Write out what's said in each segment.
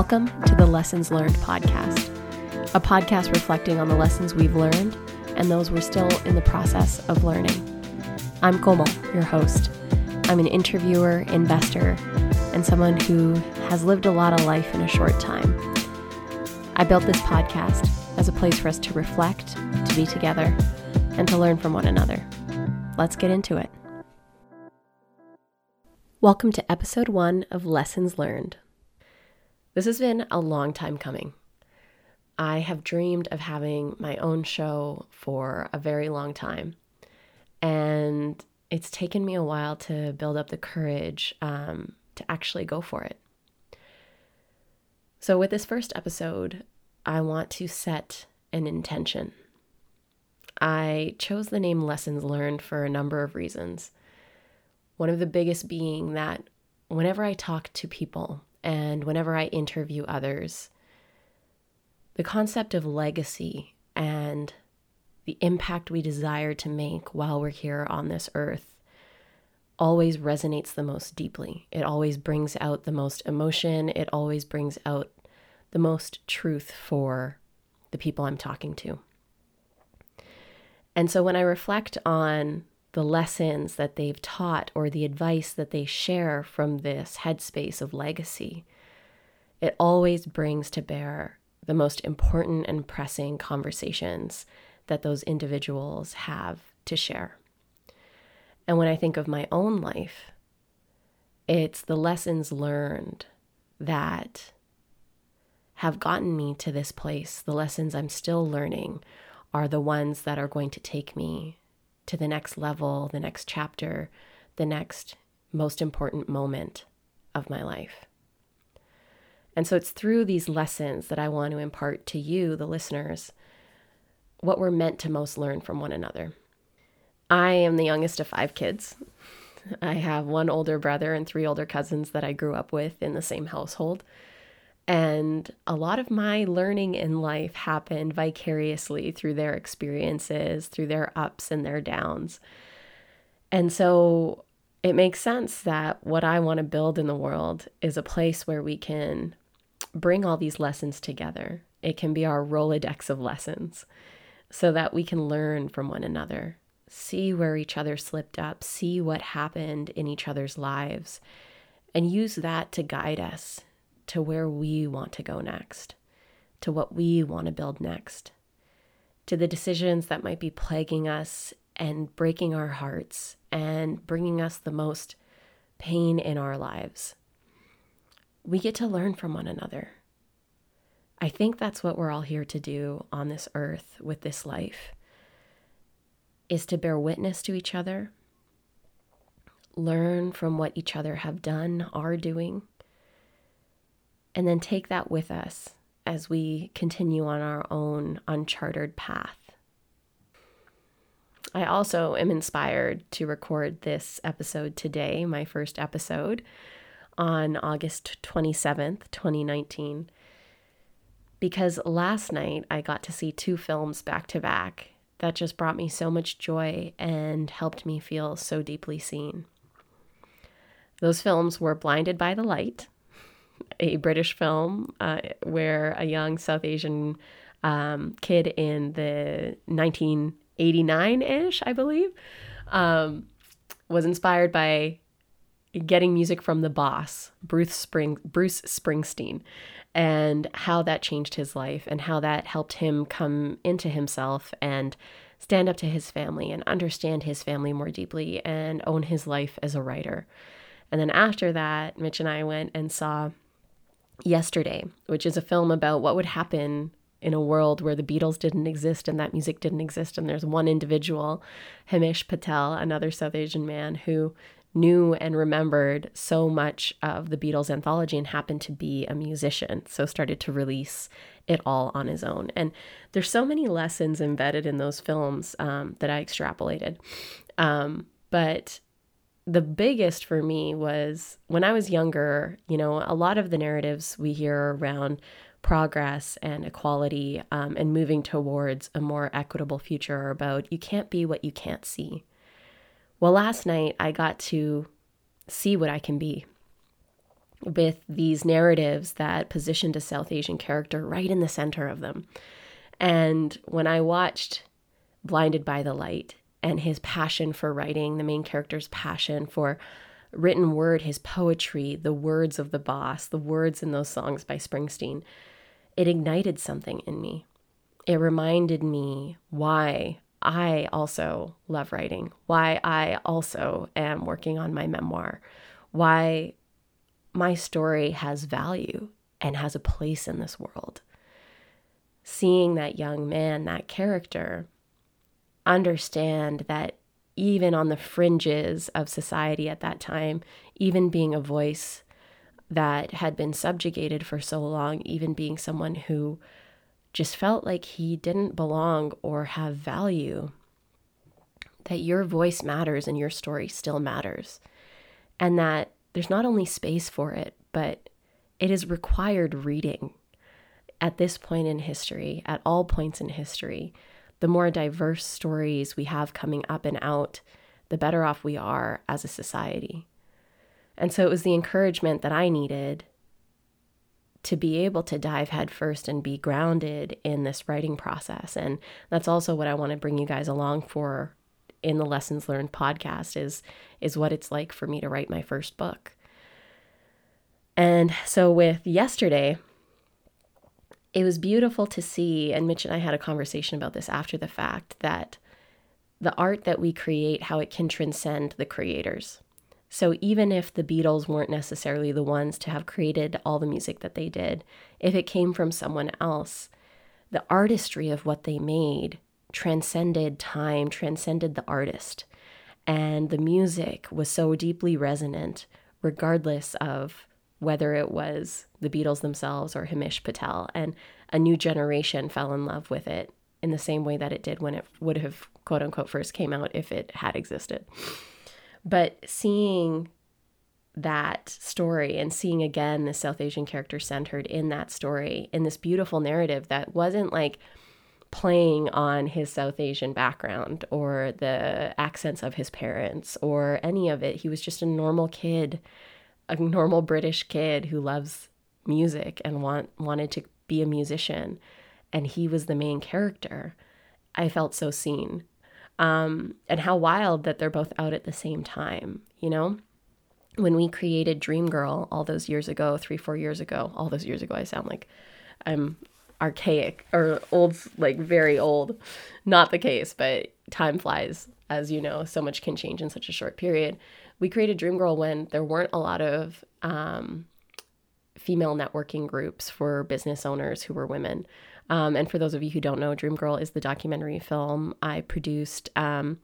Welcome to the Lessons Learned podcast, a podcast reflecting on the lessons we've learned and those we're still in the process of learning. I'm Komal, your host. I'm an interviewer, investor, and someone who has lived a lot of life in a short time. I built this podcast as a place for us to reflect, to be together, and to learn from one another. Let's get into it. Welcome to episode one of Lessons Learned. This has been a long time coming. I have dreamed of having my own show for a very long time. And it's taken me a while to build up the courage um, to actually go for it. So, with this first episode, I want to set an intention. I chose the name Lessons Learned for a number of reasons. One of the biggest being that whenever I talk to people and whenever I interview others, the concept of legacy and the impact we desire to make while we're here on this earth always resonates the most deeply. It always brings out the most emotion. It always brings out the most truth for the people I'm talking to. And so when I reflect on the lessons that they've taught or the advice that they share from this headspace of legacy, it always brings to bear the most important and pressing conversations that those individuals have to share. And when I think of my own life, it's the lessons learned that have gotten me to this place. The lessons I'm still learning are the ones that are going to take me to the next level, the next chapter, the next most important moment of my life. And so it's through these lessons that I want to impart to you, the listeners, what we're meant to most learn from one another. I am the youngest of five kids. I have one older brother and three older cousins that I grew up with in the same household. And a lot of my learning in life happened vicariously through their experiences, through their ups and their downs. And so it makes sense that what I want to build in the world is a place where we can bring all these lessons together. It can be our Rolodex of lessons so that we can learn from one another, see where each other slipped up, see what happened in each other's lives, and use that to guide us to where we want to go next, to what we want to build next, to the decisions that might be plaguing us and breaking our hearts and bringing us the most pain in our lives. We get to learn from one another. I think that's what we're all here to do on this earth with this life is to bear witness to each other, learn from what each other have done, are doing, and then take that with us as we continue on our own uncharted path. I also am inspired to record this episode today, my first episode, on August 27th, 2019, because last night I got to see two films back to back that just brought me so much joy and helped me feel so deeply seen. Those films were Blinded by the Light, a British film uh, where a young South Asian um, kid in the 1989 ish, I believe, um, was inspired by getting music from the boss, Bruce, Spring- Bruce Springsteen, and how that changed his life and how that helped him come into himself and stand up to his family and understand his family more deeply and own his life as a writer. And then after that, Mitch and I went and saw Yesterday, which is a film about what would happen in a world where the Beatles didn't exist and that music didn't exist. And there's one individual, Himesh Patel, another South Asian man, who knew and remembered so much of the Beatles anthology and happened to be a musician. So started to release it all on his own. And there's so many lessons embedded in those films um, that I extrapolated. Um, but the biggest for me was when I was younger, you know, a lot of the narratives we hear around progress and equality um, and moving towards a more equitable future are about you can't be what you can't see. Well, last night I got to see what I can be. with these narratives that positioned a South Asian character right in the center of them. And when I watched Blinded by the Light and his passion for writing, the main character's passion for written word, his poetry, the words of the boss, the words in those songs by Springsteen, it ignited something in me. It reminded me why I also love writing, why I also am working on my memoir, why my story has value and has a place in this world. Seeing that young man, that character, understand that even on the fringes of society at that time, even being a voice that had been subjugated for so long, even being someone who just felt like he didn't belong or have value, that your voice matters and your story still matters. And that there's not only space for it, but it is required reading at this point in history, at all points in history. The more diverse stories we have coming up and out, the better off we are as a society. And so it was the encouragement that I needed to be able to dive headfirst and be grounded in this writing process. And that's also what I want to bring you guys along for in the lessons learned podcast is is what it's like for me to write my first book. And so with yesterday, it was beautiful to see and Mitch and I had a conversation about this after the fact that the art that we create how it can transcend the creators. So even if the Beatles weren't necessarily the ones to have created all the music that they did, if it came from someone else, the artistry of what they made transcended time, transcended the artist. And the music was so deeply resonant, regardless of whether it was the Beatles themselves or Himesh Patel. And a new generation fell in love with it in the same way that it did when it would have, quote unquote, first came out if it had existed. But seeing that story and seeing again the South Asian character centered in that story, in this beautiful narrative that wasn't like, playing on his South Asian background or the accents of his parents or any of it. He was just a normal kid, a normal British kid who loves music and want wanted to be a musician and he was the main character. I felt so seen. Um, and how wild that they're both out at the same time, you know? When we created Dream Girl all those years ago, three, four years ago, all those years ago, I sound like I'm archaic or old, like very old. Not the case, but time flies, as you know. So much can change in such a short period. We created Dream Girl when there weren't a lot of um, female networking groups for business owners who were women. Um, and for those of you who don't know, Dream Girl is the documentary film I produced um,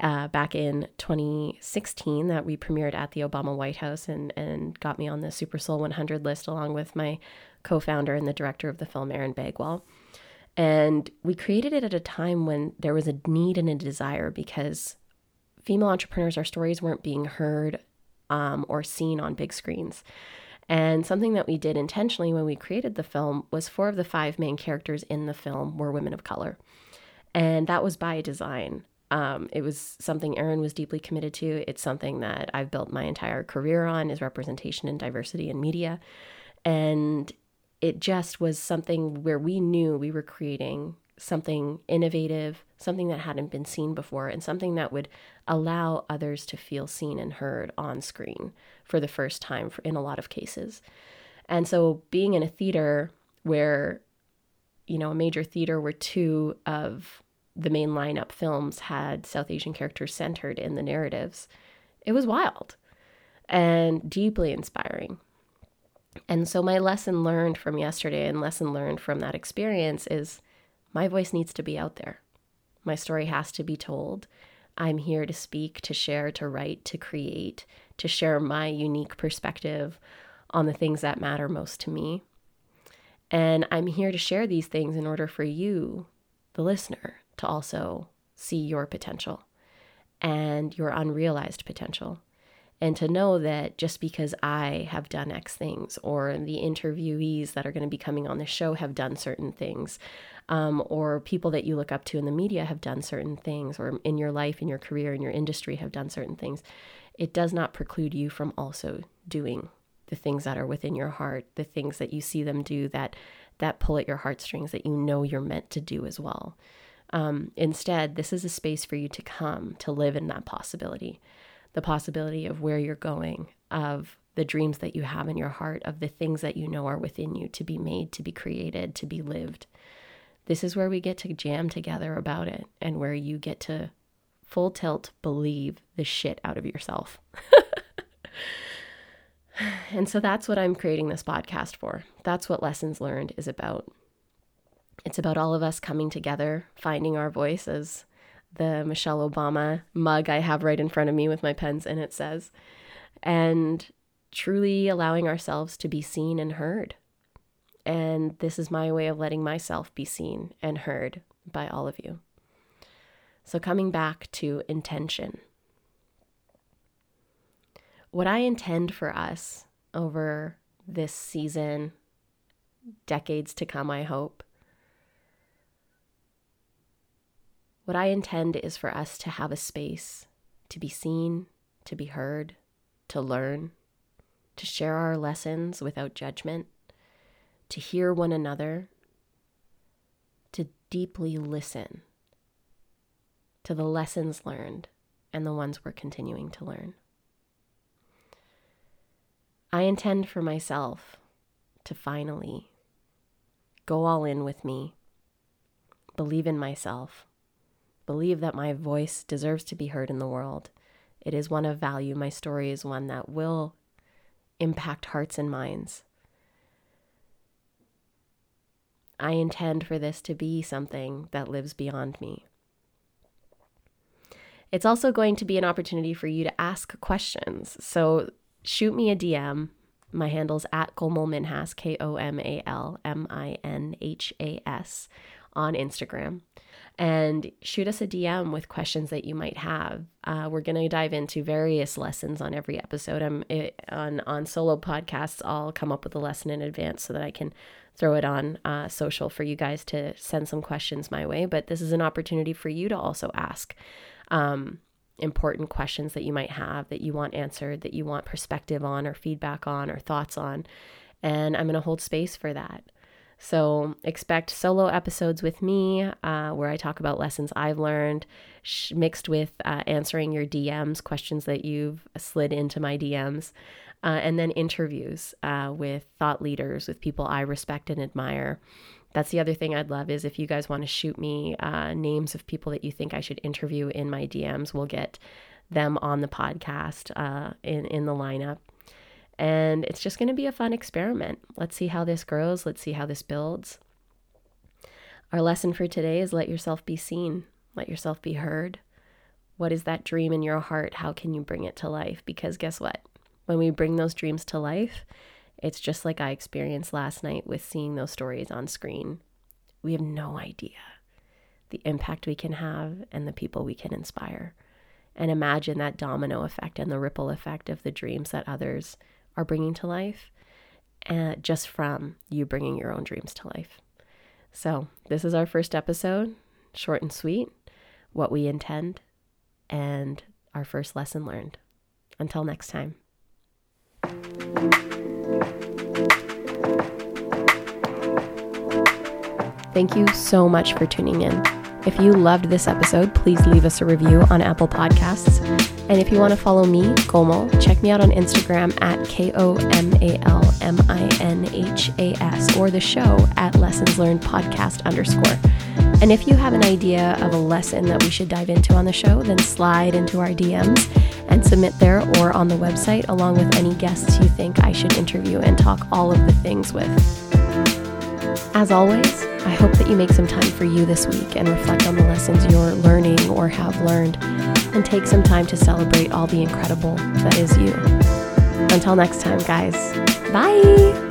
uh, back in 2016 that we premiered at the Obama White House and, and got me on the Super Soul 100 list along with my co founder and the director of the film, Erin Bagwell. And we created it at a time when there was a need and a desire because female entrepreneurs, our stories weren't being heard um, or seen on big screens. And something that we did intentionally when we created the film was four of the five main characters in the film were women of color. And that was by design. Um, it was something Erin was deeply committed to. It's something that I've built my entire career on is representation and diversity in media. And it just was something where we knew we were creating something innovative, something that hadn't been seen before, and something that would allow others to feel seen and heard on screen for the first time for, in a lot of cases. And so, being in a theater where, you know, a major theater where two of the main lineup films had South Asian characters centered in the narratives, it was wild and deeply inspiring. And so, my lesson learned from yesterday and lesson learned from that experience is my voice needs to be out there. My story has to be told. I'm here to speak, to share, to write, to create, to share my unique perspective on the things that matter most to me. And I'm here to share these things in order for you, the listener, to also see your potential and your unrealized potential and to know that just because I have done X things, or the interviewees that are going to be coming on the show have done certain things, um, or people that you look up to in the media have done certain things, or in your life, in your career, in your industry have done certain things, it does not preclude you from also doing the things that are within your heart, the things that you see them do that that pull at your heartstrings that you know you're meant to do as well. Um, instead, this is a space for you to come to live in that possibility, the possibility of where you're going, of the dreams that you have in your heart, of the things that you know are within you to be made, to be created, to be lived. This is where we get to jam together about it and where you get to full tilt believe the shit out of yourself. and so that's what I'm creating this podcast for. That's what Lessons Learned is about. It's about all of us coming together, finding our voices. The Michelle Obama mug I have right in front of me with my pens and it says, and truly allowing ourselves to be seen and heard. And this is my way of letting myself be seen and heard by all of you. So, coming back to intention. What I intend for us over this season, decades to come, I hope, what I intend is for us to have a space to be seen, to be heard, to learn, to share our lessons without judgment, to hear one another, to deeply listen to the lessons learned and the ones we're continuing to learn. I intend for myself to finally go all in with me, believe in myself, believe that my voice deserves to be heard in the world. It is one of value. My story is one that will impact hearts and minds. I intend for this to be something that lives beyond me. It's also going to be an opportunity for you to ask questions. So shoot me a DM. My handle's at Komal Minhas, K O M A L M I N H A S, on Instagram and shoot us a DM with questions that you might have. Uh, we're going to dive into various lessons on every episode. I'm it, on on solo podcasts. I'll come up with a lesson in advance so that I can throw it on uh, social for you guys to send some questions my way. But this is an opportunity for you to also ask. Um, important questions that you might have that you want answered, that you want perspective on, or feedback on, or thoughts on. And I'm going to hold space for that. So expect solo episodes with me uh, where I talk about lessons I've learned, sh- mixed with uh, answering your DMs, questions that you've slid into my DMs, uh, and then interviews uh, with thought leaders, with people I respect and admire. That's the other thing I'd love is if you guys want to shoot me uh, names of people that you think I should interview in my DMs, we'll get them on the podcast uh, in in the lineup. And it's just going to be a fun experiment. Let's see how this grows. Let's see how this builds. Our lesson for today is let yourself be seen, let yourself be heard. What is that dream in your heart? How can you bring it to life? Because guess what? When we bring those dreams to life, it's just like I experienced last night with seeing those stories on screen. We have no idea the impact we can have and the people we can inspire. And imagine that domino effect and the ripple effect of the dreams that others are bringing to life, just from you bringing your own dreams to life. So, this is our first episode, short and sweet, what we intend, and our first lesson learned. Until next time. Thank you so much for tuning in. If you loved this episode, please leave us a review on Apple Podcasts. And if you want to follow me, Komal, check me out on Instagram at K O M A L M I N H A S or the show at Lessons Learned Podcast underscore. And if you have an idea of a lesson that we should dive into on the show, then slide into our DMs and submit there or on the website, along with any guests you think I should interview and talk all of the things with. As always, I hope that you make some time for you this week and reflect on the lessons you're learning or have learned, and take some time to celebrate all the incredible that is you. Until next time, guys, bye!